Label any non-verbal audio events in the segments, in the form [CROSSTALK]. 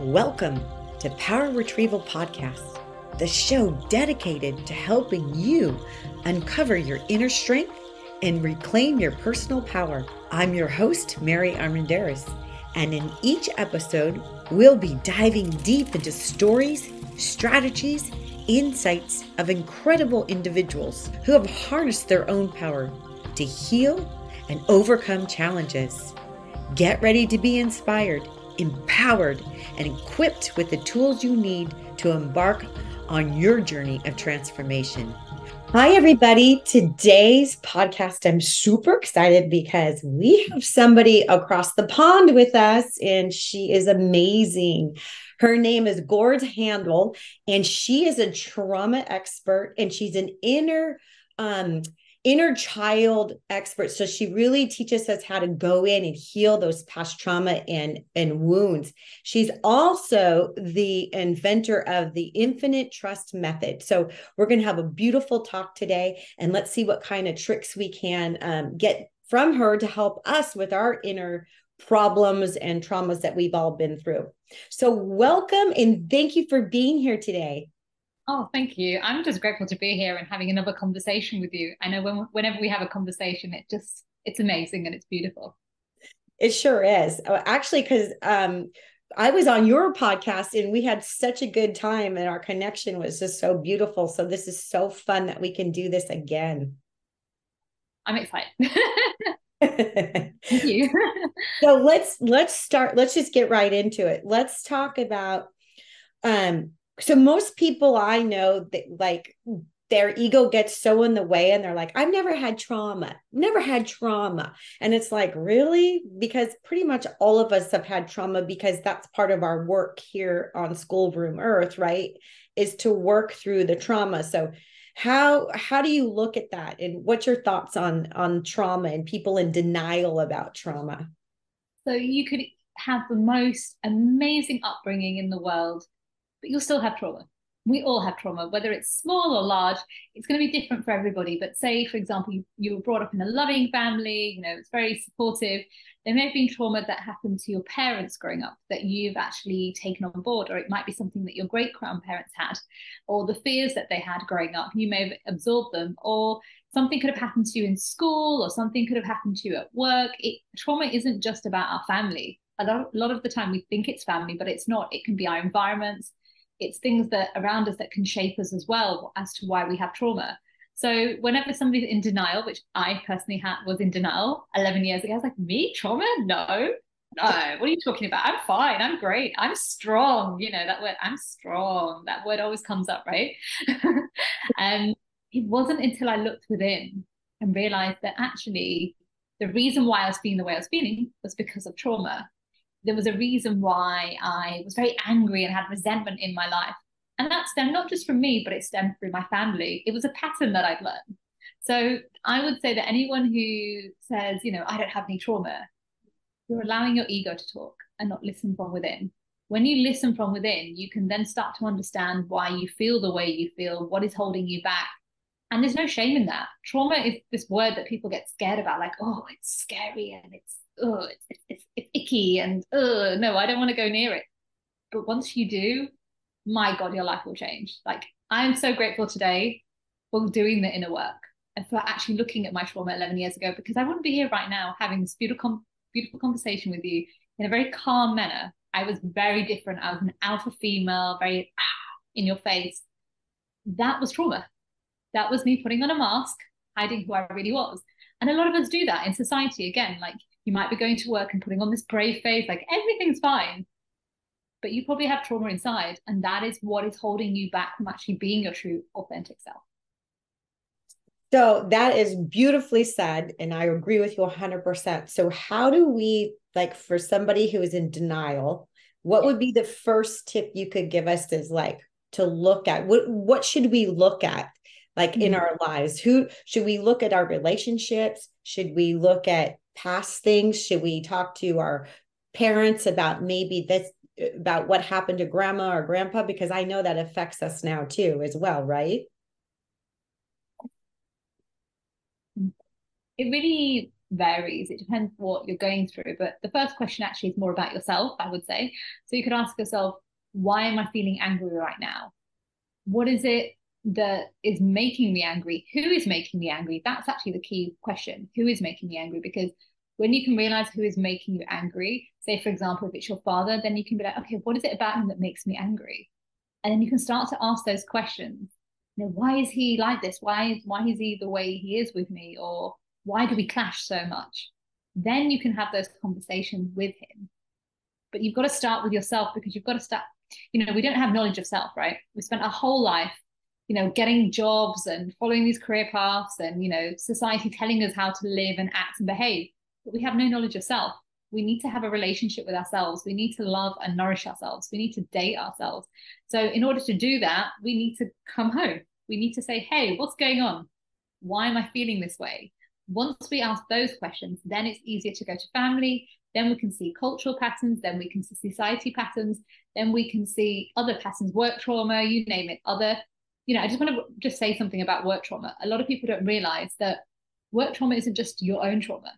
Welcome to Power Retrieval Podcast, the show dedicated to helping you uncover your inner strength and reclaim your personal power. I'm your host, Mary Armandaris, and in each episode, we'll be diving deep into stories, strategies, insights of incredible individuals who have harnessed their own power to heal and overcome challenges. Get ready to be inspired empowered, and equipped with the tools you need to embark on your journey of transformation. Hi, everybody. Today's podcast, I'm super excited because we have somebody across the pond with us, and she is amazing. Her name is Gurds Hundal, and she is a trauma expert, and she's an inner um, inner child expert. So she really teaches us how to go in and heal those past trauma and and wounds. She's also the inventor of the infinite trust method. So we're going to have a beautiful talk today and let's see what kind of tricks we can um, get from her to help us with our inner problems and traumas that we've all been through. So welcome and thank you for being here today Oh, thank you. I'm just grateful to be here and having another conversation with you. I know when, whenever we have a conversation, it just it's amazing and it's beautiful. It sure is. Oh, actually, because um, I was on your podcast and we had such a good time and our connection was just so beautiful. So this is so fun that we can do this again. I'm excited. [LAUGHS] [LAUGHS] Thank you. [LAUGHS] so let's let's start. Let's just get right into it. Let's talk about um so most people I know that like their ego gets so in the way and they're like i've never had trauma never had trauma. And it's like really? Because pretty much all of us have had trauma because that's part of our work here on schoolroom earth right is to work through the trauma. So how how do you look at that? And what's your thoughts on on trauma and people in denial about trauma? So you could have the most amazing upbringing in the world but you'll still have trauma. We all have trauma, whether it's small or large. It's going to be different for everybody. But say, for example, you, you were brought up in a loving family, you know, it's very supportive. There may have been trauma that happened to your parents growing up that you've actually taken on board, or it might be something that your great grandparents had, or the fears that they had growing up. You may have absorbed them, or something could have happened to you in school, or something could have happened to you at work. It, trauma isn't just about our family. A lot, a lot of the time we think it's family, but it's not. It can be our environments it's things that around us that can shape us as well as to why we have trauma. So whenever somebody's in denial, which I personally had was in denial 11 years ago, I was like, me trauma? No, no. What are you talking about? I'm fine. I'm great. I'm strong. You know that word. I'm strong. That word always comes up, right? and [LAUGHS] um, it wasn't until I looked within and realized that actually the reason why I was feeling the way I was feeling was because of trauma there was a reason why I was very angry and had resentment in my life. And that stemmed not just from me, but it stemmed through my family. It was a pattern that I'd learned. So I would say that anyone who says, you know, I don't have any trauma, you're allowing your ego to talk and not listen from within. When you listen from within, you can then start to understand why you feel the way you feel, what is holding you back. And there's no shame in that. Trauma is this word that people get scared about, like, oh, it's scary and it's oh, it's, it's, it's icky and oh, no, I don't want to go near it. But once you do, my God, your life will change. Like I'm so grateful today for doing the inner work and for actually looking at my trauma 11 years ago because I wouldn't be here right now having this beautiful, beautiful conversation with you in a very calm manner. I was very different. I was an alpha female, very ah, in your face. That was trauma. That was me putting on a mask, hiding who I really was. And a lot of us do that in society. Again, like you might be going to work and putting on this brave face, like everything's fine. But you probably have trauma inside. And that is what is holding you back from actually being your true, authentic self. So that is beautifully said. And I agree with you 100%. So, how do we, like, for somebody who is in denial, what would be the first tip you could give us is like to look at what what should we look at like mm-hmm. in our lives who should we look at our relationships should we look at past things? Should we talk to our parents about maybe this about what happened to grandma or grandpa because I know that affects us now too as well, right? It really varies. It depends what you're going through. But the first question actually is more about yourself, I would say. So you could ask yourself, why am I feeling angry right now? What is it that is making me angry? Who is making me angry? That's actually the key question. Who is making me angry? Because when you can realize who is making you angry, say, for example, if it's your father, then you can be like, okay, what is it about him that makes me angry? And then you can start to ask those questions. You know, why is he like this? Why, why is he the way he is with me? Or why do we clash so much? Then you can have those conversations with him. But you've got to start with yourself because you've got to start, you know, we don't have knowledge of self, right? We spent our whole life, you know, getting jobs and following these career paths and, you know, society telling us how to live and act and behave. But we have no knowledge of self. We need to have a relationship with ourselves. We need to love and nourish ourselves. We need to date ourselves. So, in order to do that, we need to come home. We need to say, hey, what's going on? Why am I feeling this way? once we ask those questions, then it's easier to go to family. Then we can see cultural patterns. Then we can see society patterns. Then we can see other patterns, work trauma, you name it. Other, you know, I just want to just say something about work trauma. A lot of people don't realize that work trauma isn't just your own trauma.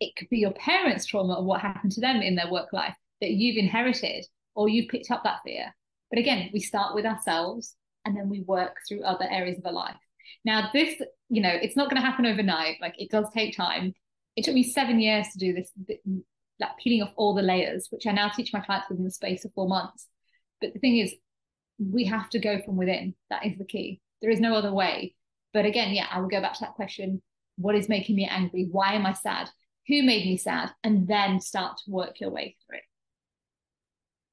It could be your parents' trauma or what happened to them in their work life that you've inherited or you've picked up that fear. But again, we start with ourselves and then we work through other areas of our life. Now, this, you know, it's not going to happen overnight. Like it does take time. It took me seven years to do this, like peeling off all the layers, which I now teach my clients within the space of four months. But the thing is, we have to go from within. That is the key. There is no other way. But again, yeah, I will go back to that question what is making me angry? Why am I sad? Who made me sad? And then start to work your way through it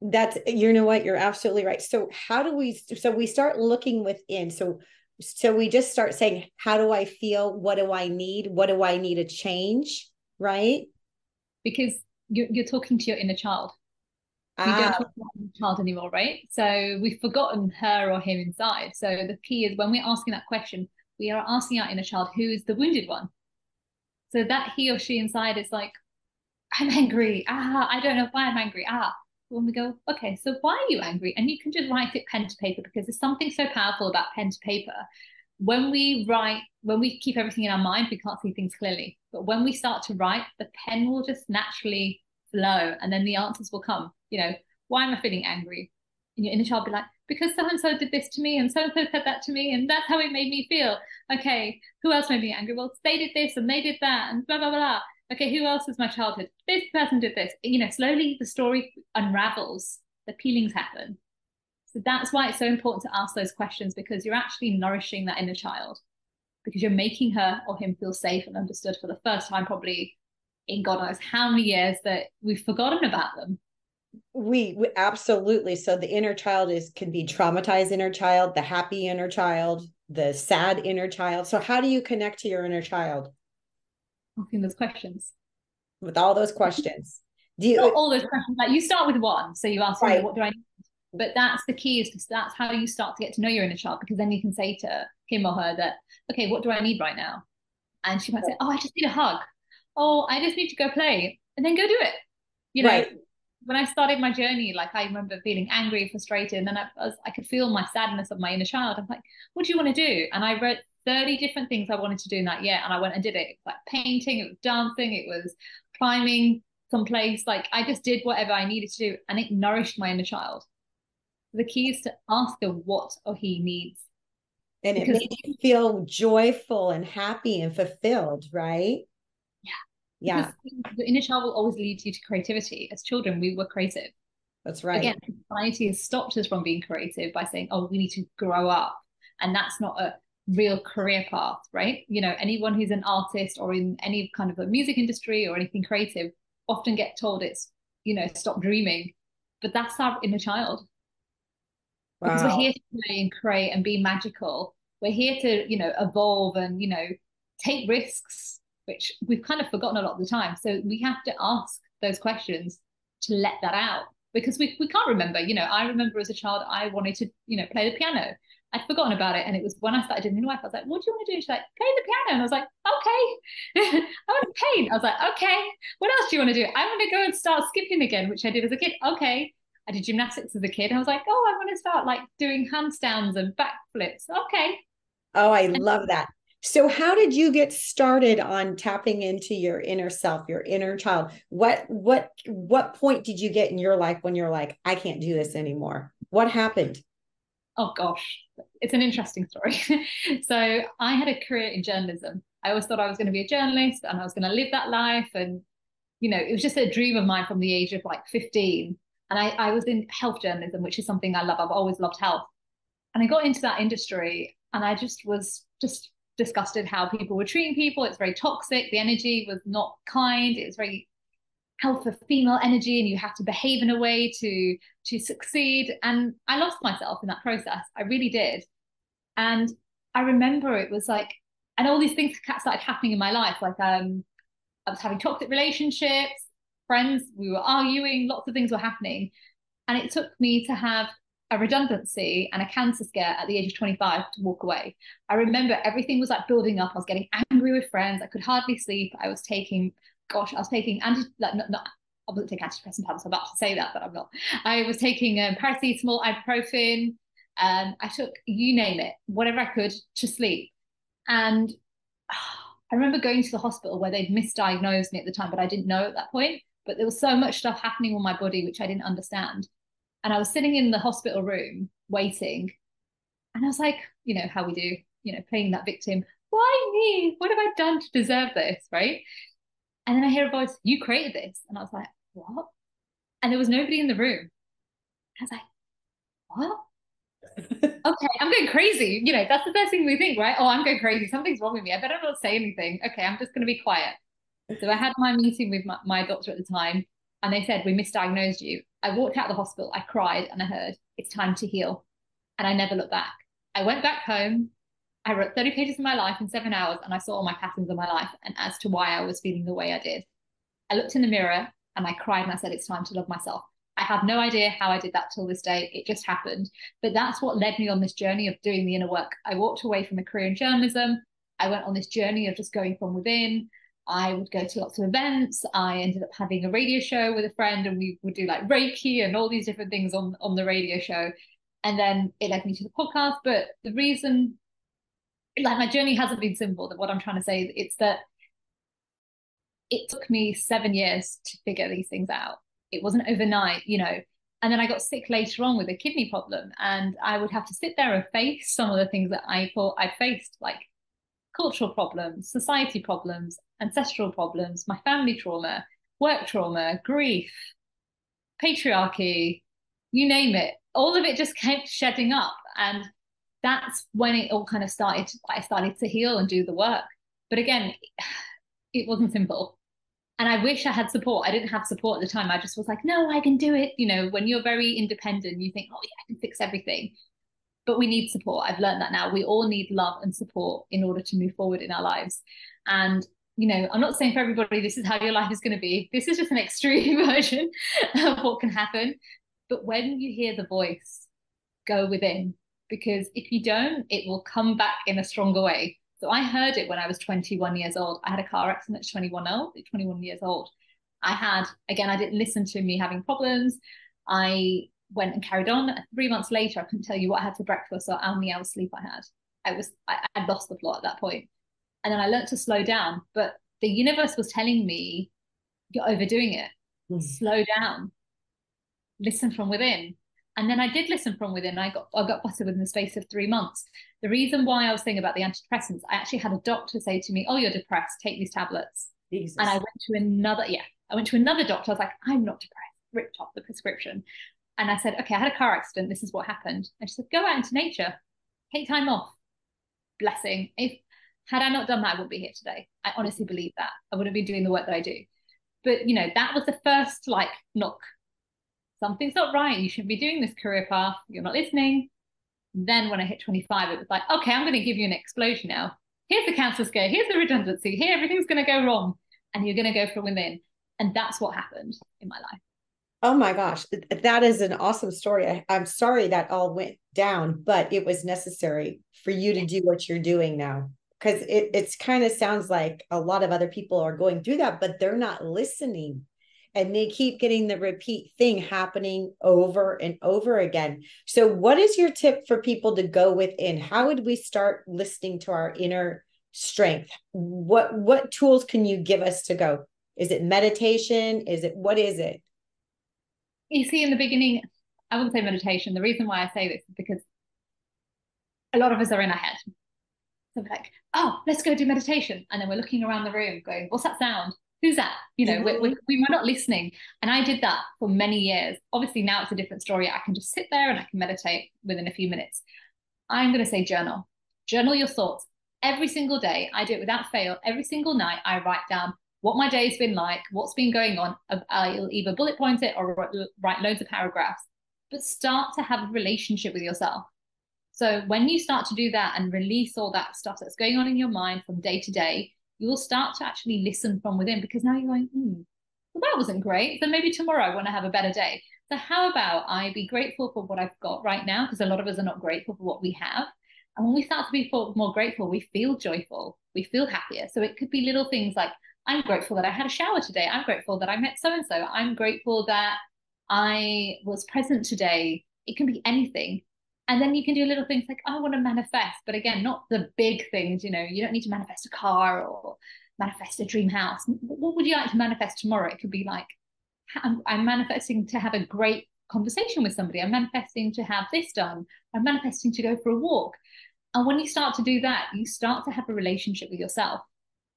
that's you know what you're absolutely right so how do we so we start looking within so so we just start saying how do i feel what do i need what do i need to change right because you're, you're talking to your inner child ah. don't ah. talk about the child anymore right so we've forgotten her or him inside so the key is when we're asking that question we are asking our inner child who is the wounded one so that he or she inside is like i'm angry ah i don't know why i'm angry ah when we go, okay, so why are you angry? And you can just write it pen to paper because there's something so powerful about pen to paper. When we write, when we keep everything in our mind, we can't see things clearly. But when we start to write, the pen will just naturally flow and then the answers will come. You know, why am I feeling angry? And your inner child be like, because so and so did this to me and so and so said that to me and that's how it made me feel. Okay, who else made me angry? Well, they did this and they did that and blah blah blah okay, who else was my childhood? This person did this. You know, slowly the story unravels, the peelings happen. So that's why it's so important to ask those questions because you're actually nourishing that inner child because you're making her or him feel safe and understood for the first time, probably in God knows how many years that we've forgotten about them. We, we absolutely. So the inner child is can be traumatized inner child, the happy inner child, the sad inner child. So how do you connect to your inner child? asking those questions. With all those questions. Do you Not all those questions? Like you start with one. So you ask, right. what do I need? But that's the key is because that's how you start to get to know your inner child because then you can say to him or her that, okay, what do I need right now? And she might say, oh, I just need a hug. Oh, I just need to go play and then go do it. You know, right. When I started my journey, like I remember feeling angry, frustrated, and then I was, I could feel my sadness of my inner child. I'm like, what do you want to do? And I wrote 30 different things I wanted to do in that year. And I went and did it. it like painting, it was dancing, it was climbing someplace. Like I just did whatever I needed to do. And it nourished my inner child. The key is to ask her what or he needs. And it made you feel joyful and happy and fulfilled, right? Yeah. Because the inner child will always lead you to creativity. As children, we were creative. That's right. Again, society has stopped us from being creative by saying, oh, we need to grow up. And that's not a real career path, right? You know, anyone who's an artist or in any kind of a music industry or anything creative often get told it's, you know, stop dreaming. But that's our inner child. Wow. Because we're here to play and create and be magical. We're here to, you know, evolve and, you know, take risks, which we've kind of forgotten a lot of the time. So we have to ask those questions to let that out because we, we can't remember. You know, I remember as a child, I wanted to, you know, play the piano. I'd forgotten about it. And it was when I started doing midwife, I was like, what do you want to do? She's like, play the piano. And I was like, okay. [LAUGHS] I want to paint. I was like, okay. What else do you want to do? I want to go and start skipping again, which I did as a kid. Okay. I did gymnastics as a kid. I was like, oh, I want to start like doing handstands and backflips. Okay. Oh, I love that. So how did you get started on tapping into your inner self, your inner child? What what what point did you get in your life when you're like, I can't do this anymore? What happened? Oh gosh, it's an interesting story. [LAUGHS] so I had a career in journalism. I always thought I was going to be a journalist and I was going to live that life. And, you know, it was just a dream of mine from the age of like 15. And I, I was in health journalism, which is something I love. I've always loved health. And I got into that industry and I just was just disgusted how people were treating people. It's very toxic. The energy was not kind. It was very health of female energy, and you have to behave in a way to to succeed. And I lost myself in that process. I really did. And I remember it was like, and all these things started happening in my life. Like um, I was having toxic relationships, friends. We were arguing. Lots of things were happening, and it took me to have a redundancy and a cancer scare at the age of 25 to walk away. I remember everything was like building up. I was getting angry with friends. I could hardly sleep. I was taking, gosh, I was taking anti, like, not, not I wasn't taking antidepressant tablets. I'm about to say that, but I'm not. I was taking um, paracetamol, ibuprofen. Um, I took you name it, whatever I could to sleep. And [SIGHS] I remember going to the hospital where they'd misdiagnosed me at the time, but I didn't know at that point. But there was so much stuff happening on my body which I didn't understand. And I was sitting in the hospital room waiting. And I was like, you know, how we do, you know, playing that victim. Why me? What have I done to deserve this? Right. And then I hear a voice, you created this. And I was like, what? And there was nobody in the room. I was like, what? [LAUGHS] okay, I'm going crazy. You know, that's the first thing we think, right? Oh, I'm going crazy. Something's wrong with me. I better not say anything. Okay, I'm just going to be quiet. So I had my meeting with my, my doctor at the time, and they said, We misdiagnosed you. I walked out of the hospital, I cried, and I heard, It's time to heal. And I never looked back. I went back home. I wrote 30 pages of my life in seven hours, and I saw all my patterns of my life and as to why I was feeling the way I did. I looked in the mirror and I cried and I said, It's time to love myself. I have no idea how I did that till this day. It just happened. But that's what led me on this journey of doing the inner work. I walked away from a career in journalism. I went on this journey of just going from within. I would go to lots of events. I ended up having a radio show with a friend, and we would do like Reiki and all these different things on on the radio show. And then it led me to the podcast. But the reason, like, my journey hasn't been simple. That what I'm trying to say, it's that it took me seven years to figure these things out. It wasn't overnight, you know. And then I got sick later on with a kidney problem, and I would have to sit there and face some of the things that I thought I faced, like cultural problems, society problems, ancestral problems, my family trauma, work trauma, grief, patriarchy, you name it. All of it just [LAUGHS] kept shedding up. And that's when it all kind of started. I started to heal and do the work. But again, [SIGHS] it wasn't simple. And I wish I had support. I didn't have support at the time. I just was like, no, I can do it. You know, when you're very independent, you think, oh, yeah, I can fix everything but we need support. I've learned that now. We all need love and support in order to move forward in our lives. And you know, I'm not saying for everybody this is how your life is going to be. This is just an extreme [LAUGHS] version of what can happen. But when you hear the voice, go within because if you don't, it will come back in a stronger way. So I heard it when I was 21 years old. I had a car accident at 21 old, 21 years old. I had again, I didn't listen to me having problems. I went and carried on. Three months later, I couldn't tell you what I had for breakfast or how many hours sleep I had. I was I, I lost the plot at that point. And then I learned to slow down. But the universe was telling me, you're overdoing it. Mm. Slow down. Listen from within. And then I did listen from within. I got I got better within the space of three months. The reason why I was saying about the antidepressants, I actually had a doctor say to me, "Oh, you're depressed. Take these tablets." Jesus. And I went to another. Yeah, I went to another doctor. I was like, "I'm not depressed." Ripped off the prescription. And I said, okay, I had a car accident. This is what happened. And she said, go out into nature, take time off. Blessing. If had I not done that, I wouldn't be here today. I honestly believe that. I wouldn't be doing the work that I do. But you know, that was the first like knock. Something's not right. You shouldn't be doing this career path. You're not listening. Then when I hit 25, it was like, okay, I'm going to give you an explosion now. Here's the cancer scare. Here's the redundancy. Here, everything's going to go wrong. And you're going to go from within. And that's what happened in my life. Oh my gosh, that is an awesome story. I, am sorry that all went down, but it was necessary for you to do what you're doing now. Because it it's kind of sounds like a lot of other people are going through that, but they're not listening. And they keep getting the repeat thing happening over and over again. So, what is your tip for people to go within? How would we start listening to our inner strength what what tools can you give us to go is it meditation is it what is it you see in the beginning i wouldn't say meditation. The reason why i say this is because a lot of us are in our head. So we're like oh let's go do meditation. And then we're looking around the room going what's that sound? Who's that? You know mm-hmm. we, we, we're not listening. And i did that for many years. Obviously now it's a different story. I can just sit there and i can meditate within a few minutes. I'm going to say journal. Journal your thoughts. Every single day. I do it without fail. Every single night, I write down what my day's been like, what's been going on. I'll either bullet point it or write loads of paragraphs, but start to have a relationship with yourself. So when you start to do that and release all that stuff that's going on in your mind from day to day, you will start to actually listen from within because now you're going, hmm, well, that wasn't great. So maybe tomorrow I want to have a better day. So how about I be grateful for what I've got right now? Because a lot of us are not grateful for what we have. And when we start to be more grateful, we feel joyful, we feel happier. So it could be little things like, I'm grateful that I had a shower today. I'm grateful that I met so and so. I'm grateful that I was present today. It can be anything. And then you can do little things like, oh, I want to manifest. But again, not the big things, you know, you don't need to manifest a car or manifest a dream house. What would you like to manifest tomorrow? It could be like, I'm, I'm manifesting to have a great conversation with somebody. I'm manifesting to have this done. I'm manifesting to go for a walk. And when you start to do that, you start to have a relationship with yourself.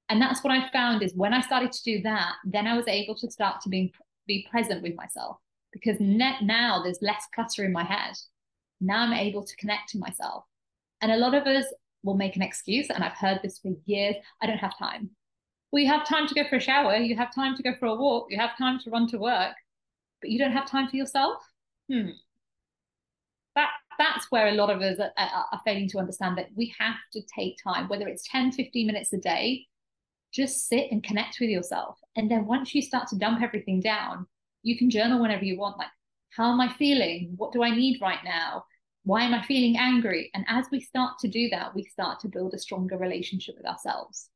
And that's what I found is when I started to do that, then I was able to start to be, be present with myself because net now there's less clutter in my head. Now I'm able to connect to myself. And a lot of us will make an excuse, and I've heard this for years I don't have time. Well, have time to go for a shower, you have time to go for a walk, you have time to run to work, but you don't have time for yourself. Hmm. That that's where a lot of us are, are, failing to understand that we have to take time, whether it's 10, 15 minutes a day, just sit and connect with yourself. And then once you start to dump everything down, you can journal whenever you want. Like, how am I feeling? What do I need right now? Why am I feeling angry? And as we start to do that, we start to build a stronger relationship with ourselves.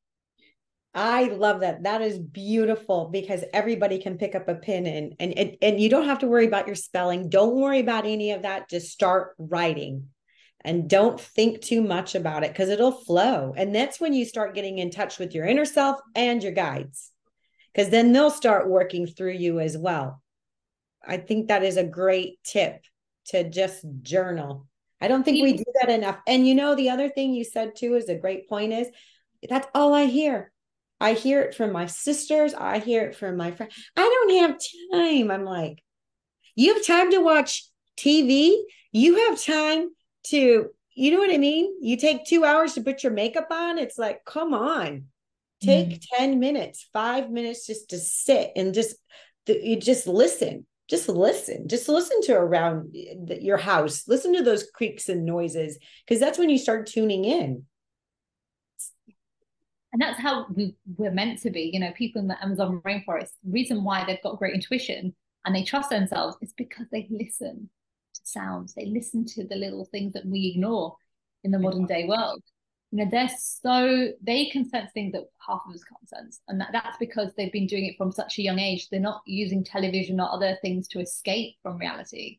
I love that. That is beautiful because everybody can pick up a pen and and and, and you don't have to worry about your spelling. Don't worry about any of that. Just start writing. And don't think too much about it because it'll flow. And that's when you start getting in touch with your inner self and your guides. Because then they'll start working through you as well. I think that is a great tip to just journal. I don't think we do that enough. And you know, the other thing you said too is a great point is that's all I hear. I hear it from my sisters. I hear it from my friends. I don't have time. I'm like, you have time to watch TV. You have time to, you know what I mean? You take two hours to put your makeup on. It's like, come on, take mm. 10 minutes, five minutes just to sit and just, you just listen. Just listen. Just listen to around your house. Listen to those creaks and noises because that's when you start tuning in and that's how we, we're meant to be you know people in the amazon rainforest the reason why they've got great intuition and they trust themselves is because they listen sounds. They listen to the little things that we ignore in the modern day world. You know they're so they can sense things that half of us can't sense. And that, that's because they've been doing it from such a young age. They're not using television or other things to escape from reality.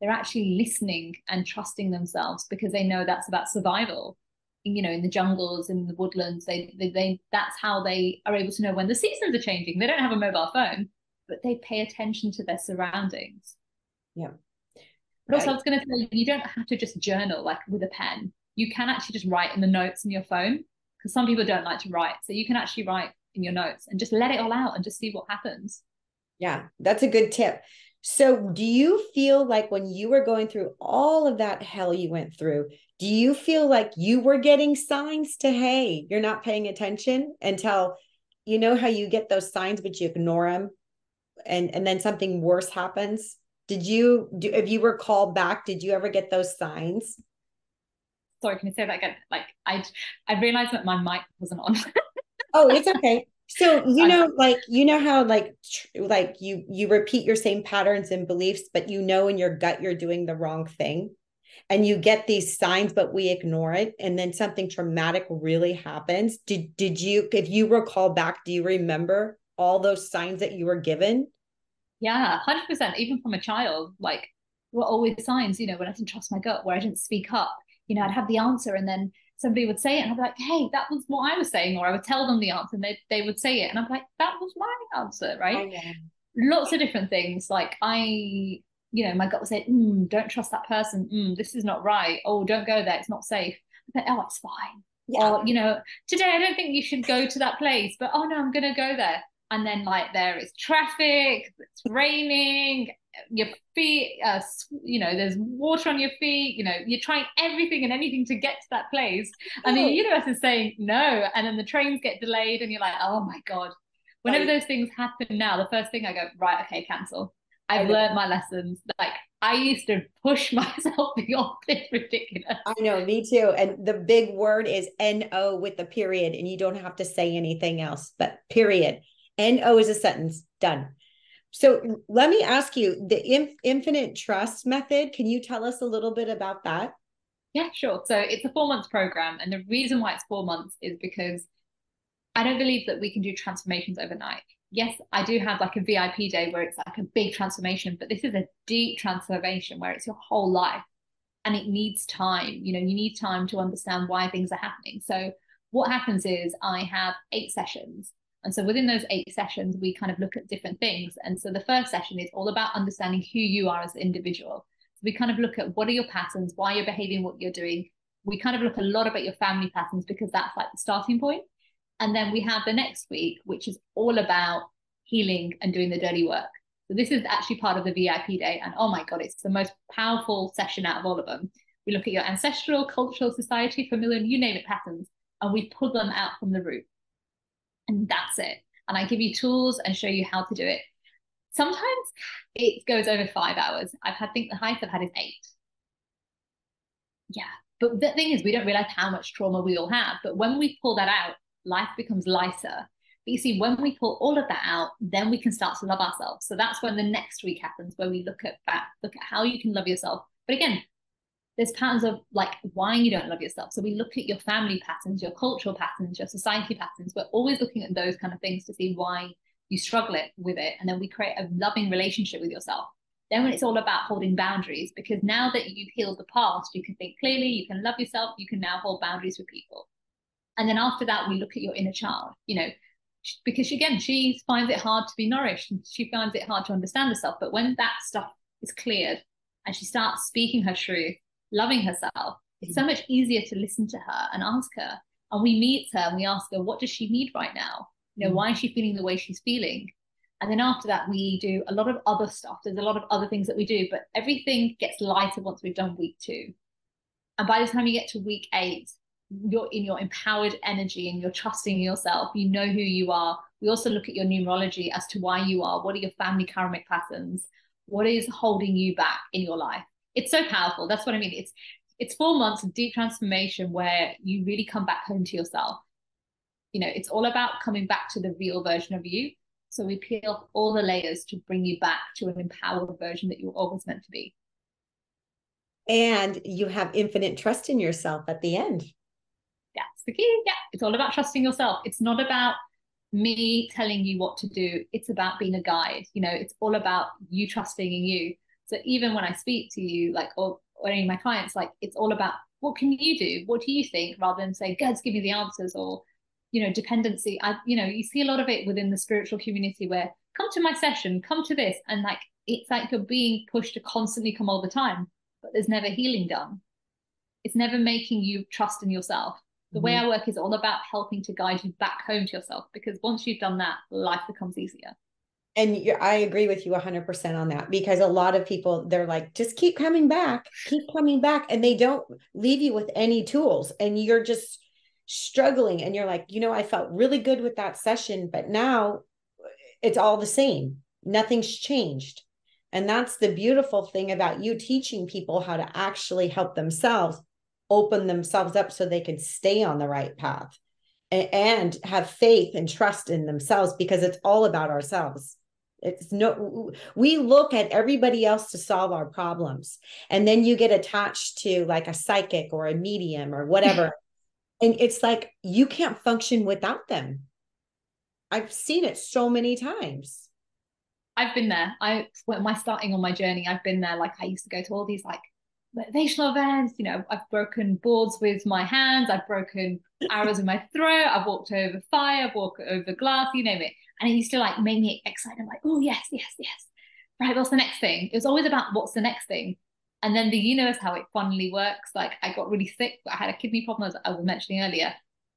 They're actually listening and trusting themselves because they know that's about survival. You know in the jungles in the woodlands they, they they that's how they are able to know when the seasons are changing. They don't have a mobile phone but they pay attention to their surroundings. Yeah but also i was going to say you don't have to just journal like with a pen. You can actually just write in the notes in your phone because some people don't like to write. So you can actually write in your notes and just let it all out and just see what happens. Yeah that's a good tip. So, do you feel like when you were going through all of that hell you went through, do you feel like you were getting signs to, hey, you're not paying attention until you know how you get those signs, but you ignore them and, and then something worse happens? Did you, do, if you were called back, did you ever get those signs? Sorry, can you say that again? Like, I, I realized that my mic wasn't on. [LAUGHS] oh, it's okay. So you [LAUGHS] know, like you know how like like you you repeat your same patterns and beliefs, but you know in your gut you're doing the wrong thing, and you get these signs, but we ignore it, and then something traumatic really happens. Did did you, if you recall back, do you remember all those signs that you were given? Yeah, hundred percent. Even from a child, like were always signs. You know, when I didn't trust my gut, where I didn't speak up. You know, I'd have the answer, and then somebody would say it and I'd be like, hey, that was what I was saying, or I would tell them the answer and they, they would say it. And I'm like, that was my answer, right? Lots of different things. Like I, you know, my gut would say, mm, don't trust that person. Mm, this is not right. Oh, don't go there. It's not safe. Like, oh, it's fine. Yeah. Or, you know, today I don't think you should go to that place, but oh no, I'm going to go there. And then like there is traffic, it's raining, your feet, uh, you know, there's water on your feet, you know, you're trying everything and anything to get to that place. And oh. the universe is saying no. And then the trains get delayed and you're like, oh my God. Whenever right. those things happen now, the first thing I go, right, okay, cancel. I've learned my lessons. Like I used to push [LAUGHS] myself beyond [LAUGHS] this ridiculous. I know, me too. And the big word is N-O with the period, and you don't have to say anything else, but period. N-O is a sentence. Done. So let me ask you the inf- infinite trust method. Can you tell us a little bit about that? Yeah, sure. So it's a four months program. And the reason why it's four months is because I don't believe that we can do transformations overnight. Yes, I do have like a VIP day where it's like a big transformation, but this is a deep transformation where it's your whole life and it needs time. You know, you need time to understand why things are happening. So what happens is I have eight sessions and so within those eight sessions, we kind of look at different things. And so the first session is all about understanding who you are as an individual. So we kind of look at what are your patterns, why you're behaving what you're doing. We kind of look a lot about your family patterns because that's like the starting point. And then we have the next week, which is all about healing and doing the dirty work. So this is actually part of the VIP day. And oh my God, it's the most powerful session out of all of them. We look at your ancestral, cultural, society, familiar, you name it, patterns, and we pull them out from the root and that's it. And I give you tools and show you how to do it. Sometimes it goes over five hours. I've had think the highest I've had is eight. Yeah. But the thing is, we don't realize how much trauma we all have. But when we pull that out, life becomes lighter. But you see, when we pull all of that out, then we can start to love ourselves. So that's when the next week happens, where we look at that, look at how you can love yourself. But again, there's patterns of like why you don't love yourself. So we look at your family patterns, your cultural patterns, your society patterns. We're always looking at those kind of things to see why you struggle it with it. And then we create a loving relationship with yourself. Then when it's all about holding boundaries, because now that you've healed the past, you can think clearly, you can love yourself, you can now hold boundaries with people. And then after that, we look at your inner child, you know, because again, she finds it hard to be nourished and she finds it hard to understand herself. But when that stuff is cleared and she starts speaking her truth loving herself, it's so mm. much easier to listen to her and ask her. And we meet her and we ask her, what does she need right now? You know, mm. why is she feeling the way she's feeling? And then after that, we do a lot of other stuff. There's a lot of other things that we do, but everything gets lighter once we've done week two. And by the time you get to week eight, you're in your empowered energy and you're trusting yourself. You know who you are. We also look at your numerology as to why you are. What are your family karmic patterns? What is holding you back in your life? It's so powerful. That's what I mean. It's it's four months of deep transformation where you really come back home to yourself. You know, it's all about coming back to the real version of you. So we peel off all the layers to bring you back to an empowered version that you were always meant to be. And you have infinite trust in yourself at the end. That's the key. Yeah. It's all about trusting yourself. It's not about me telling you what to do. It's about being a guide. You know, it's all about you trusting in you. So even when I speak to you, like, or, or any of my clients, like, it's all about what can you do? What do you think? Rather than say, God's give me the answers or, you know, dependency. I, you know, you see a lot of it within the spiritual community where come to my session, come to this. And like, it's like you're being pushed to constantly come all the time, but there's never healing done. It's never making you trust in yourself. The mm-hmm. way I work is all about helping to guide you back home to yourself because once you've done that, life becomes easier and I agree with you 100% on that because a lot of people they're like just keep coming back keep coming back and they don't leave you with any tools and you're just struggling and you're like you know I felt really good with that session but now it's all the same. Nothing's changed. And that's the beautiful thing about you teaching people how to actually help themselves open themselves up so they can stay on the right path and have faith and trust in themselves because it's all about ourselves. It's no we look at everybody else to solve our problems and then you get attached to like a psychic or a medium or whatever. [LAUGHS] And it's like you can't function without them. I've seen it so many times. I've been there. I when my starting on my journey i've been there. Like i used to go to all these like motivational events. You know, I've broken boards with my hands, I've broken arrows in my throat, I've walked over fire, I've walked over glass, you name it. And it used to like make me excited. I'm like, oh yes, yes, yes. Right, what's the next thing? It was always about what's the next thing. And then the universe, how it funnily works. Like I got really sick, I had a kidney problem as I was mentioning earlier.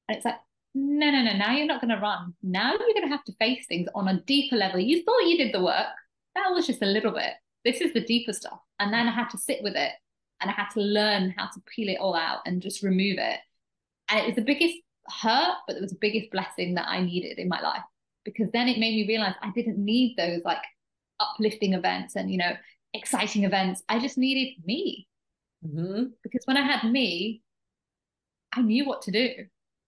And it's like, no, no, no, now you're not going to run. Now you're going to have to face things on a deeper level. You thought you did the work. That was just a little bit. This is the deeper stuff. And then I had to sit with it and I had to learn how to peel it all out and just remove it. And it was the biggest hurt, but it was the biggest blessing that I needed in my life because then it made me realize I didn't need those like uplifting events and, you know, exciting events. I just needed me. Mm-hmm. Because when I had me, I knew what to do.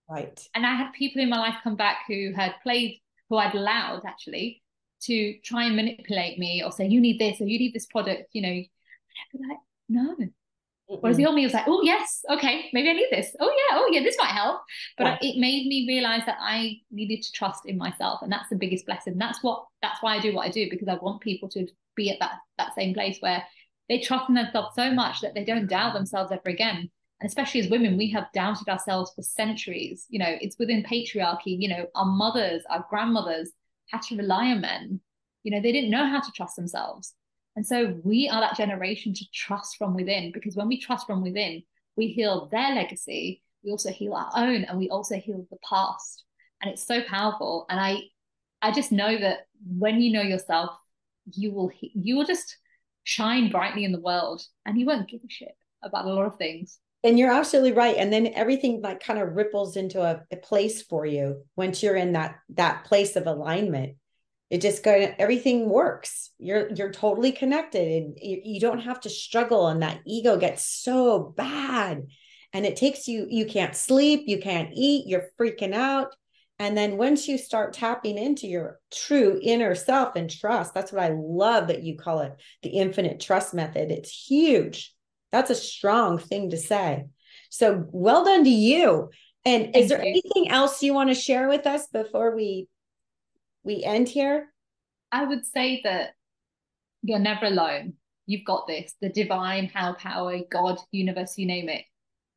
Right. And I had people in my life come back who had played, who I'd allowed actually to try and manipulate me or say, you need this or you need this product, you know. I'd be like, no. Mm-mm. Whereas the mm-hmm. old me was like, oh, yes, okay, maybe I need this. Oh, yeah, oh, yeah, this might help. But yeah. it made me realize that I needed to trust in myself. And that's the biggest blessing. That's what, that's why I do what I do, because I want people to be at that, that same place where they trust in themselves so much that they don't doubt themselves ever again and especially as women we have doubted ourselves for centuries you know it's within patriarchy you know our mothers our grandmothers had to rely on men you know they didn't know how to trust themselves and so we are that generation to trust from within because when we trust from within we heal their legacy we also heal our own and we also heal the past. And it's so powerful. And i i just know that when you know yourself you will you will just shine brightly in the world and you won't give a shit about a lot of things. And you're absolutely right. And then everything like kind of ripples into a, a place for you once you're in that that place of alignment it just go everything works. You're you're totally connected. And you, you don't have to struggle and that ego gets so bad. And it takes you you can't sleep you can't eat you're freaking out. And then once you start tapping into your true inner self and trust that's what i love that you call it the infinite trust method. It's huge. That's a strong thing to say. So well done to you. And is there anything else you want to share with us before we we end here? I would say that you're never alone. You've got this. The divine, how power, God, universe, you name it,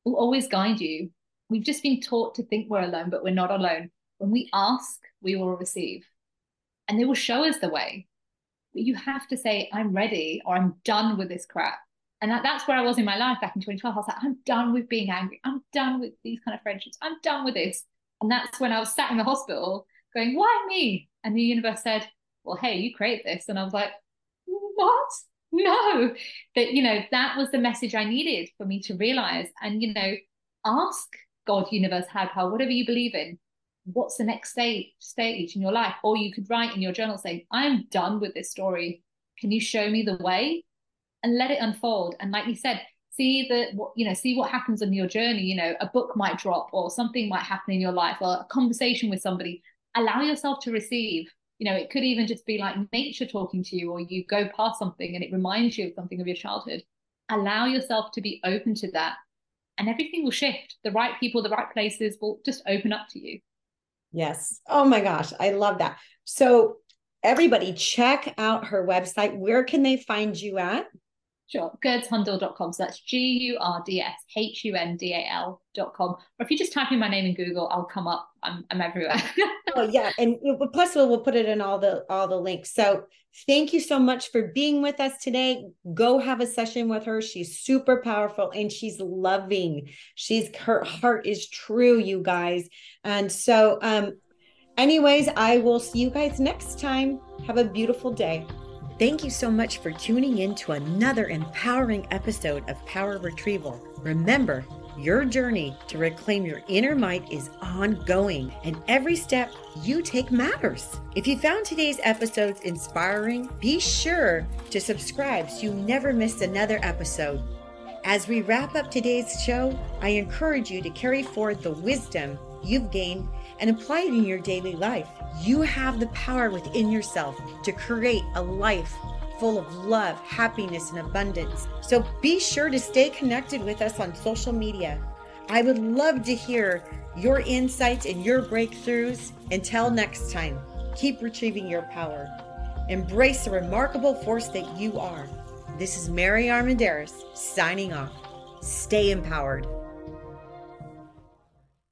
will always guide you. We've just been taught to think we're alone, but we're not alone. When we ask, we will receive. And they will show us the way. But you have to say, I'm ready or I'm done with this crap and that, that's where I was in my life back in 2012. I was like, I'm done with being angry. I'm done with these kind of friendships. I'm done with this. And that's when I was sat in the hospital going, why me? And the universe said, well, hey, you create this. And I was like, what? No. That, you know, that was the message I needed for me to realize. And, you know, ask God, universe, high power, whatever you believe in, what's the next stage stage in your life? Or you could write in your journal saying, I'm done with this story. Can you show me the way? and let it unfold. And like you said, see the what you know, see what happens on your journey. You know, a book might drop or something might happen in your life or a conversation with somebody. Allow yourself to receive. You know, it could even just be like nature talking to you, or you go past something and it reminds you of something of your childhood. Allow yourself to be open to that, and everything will shift. The right people, the right places will just open up to you. Yes. Oh my gosh, I love that. So everybody check out her website. Where can they find you at? Sure. Gurdshundal.com. So that's G U R D S H U N D A L.com. Or if you just type in my name in Google, I'll come up. I'm, I'm everywhere. [LAUGHS] oh, yeah. And plus, we'll, we'll put it in all the all the links. So thank you so much for being with us today. Go have a session with her. She's super powerful and she's loving. She's her heart is true, you guys. And so, um, anyways, I will see you guys next time. Have a beautiful day. Thank you so much for tuning in to another empowering episode of Power Retrieval. Remember, your journey to reclaim your inner might is ongoing, and every step you take matters. If you found today's episodes inspiring, be sure to subscribe so you never miss another episode. As we wrap up today's show, I encourage you to carry forward the wisdom you've gained and apply it in your daily life. You have the power within yourself to create a life full of love, happiness, and abundance. So be sure to stay connected with us on social media. I would love to hear your insights and your breakthroughs. Until next time, keep retrieving your power. Embrace the remarkable force that you are. This is Mary Armandaris signing off. Stay empowered.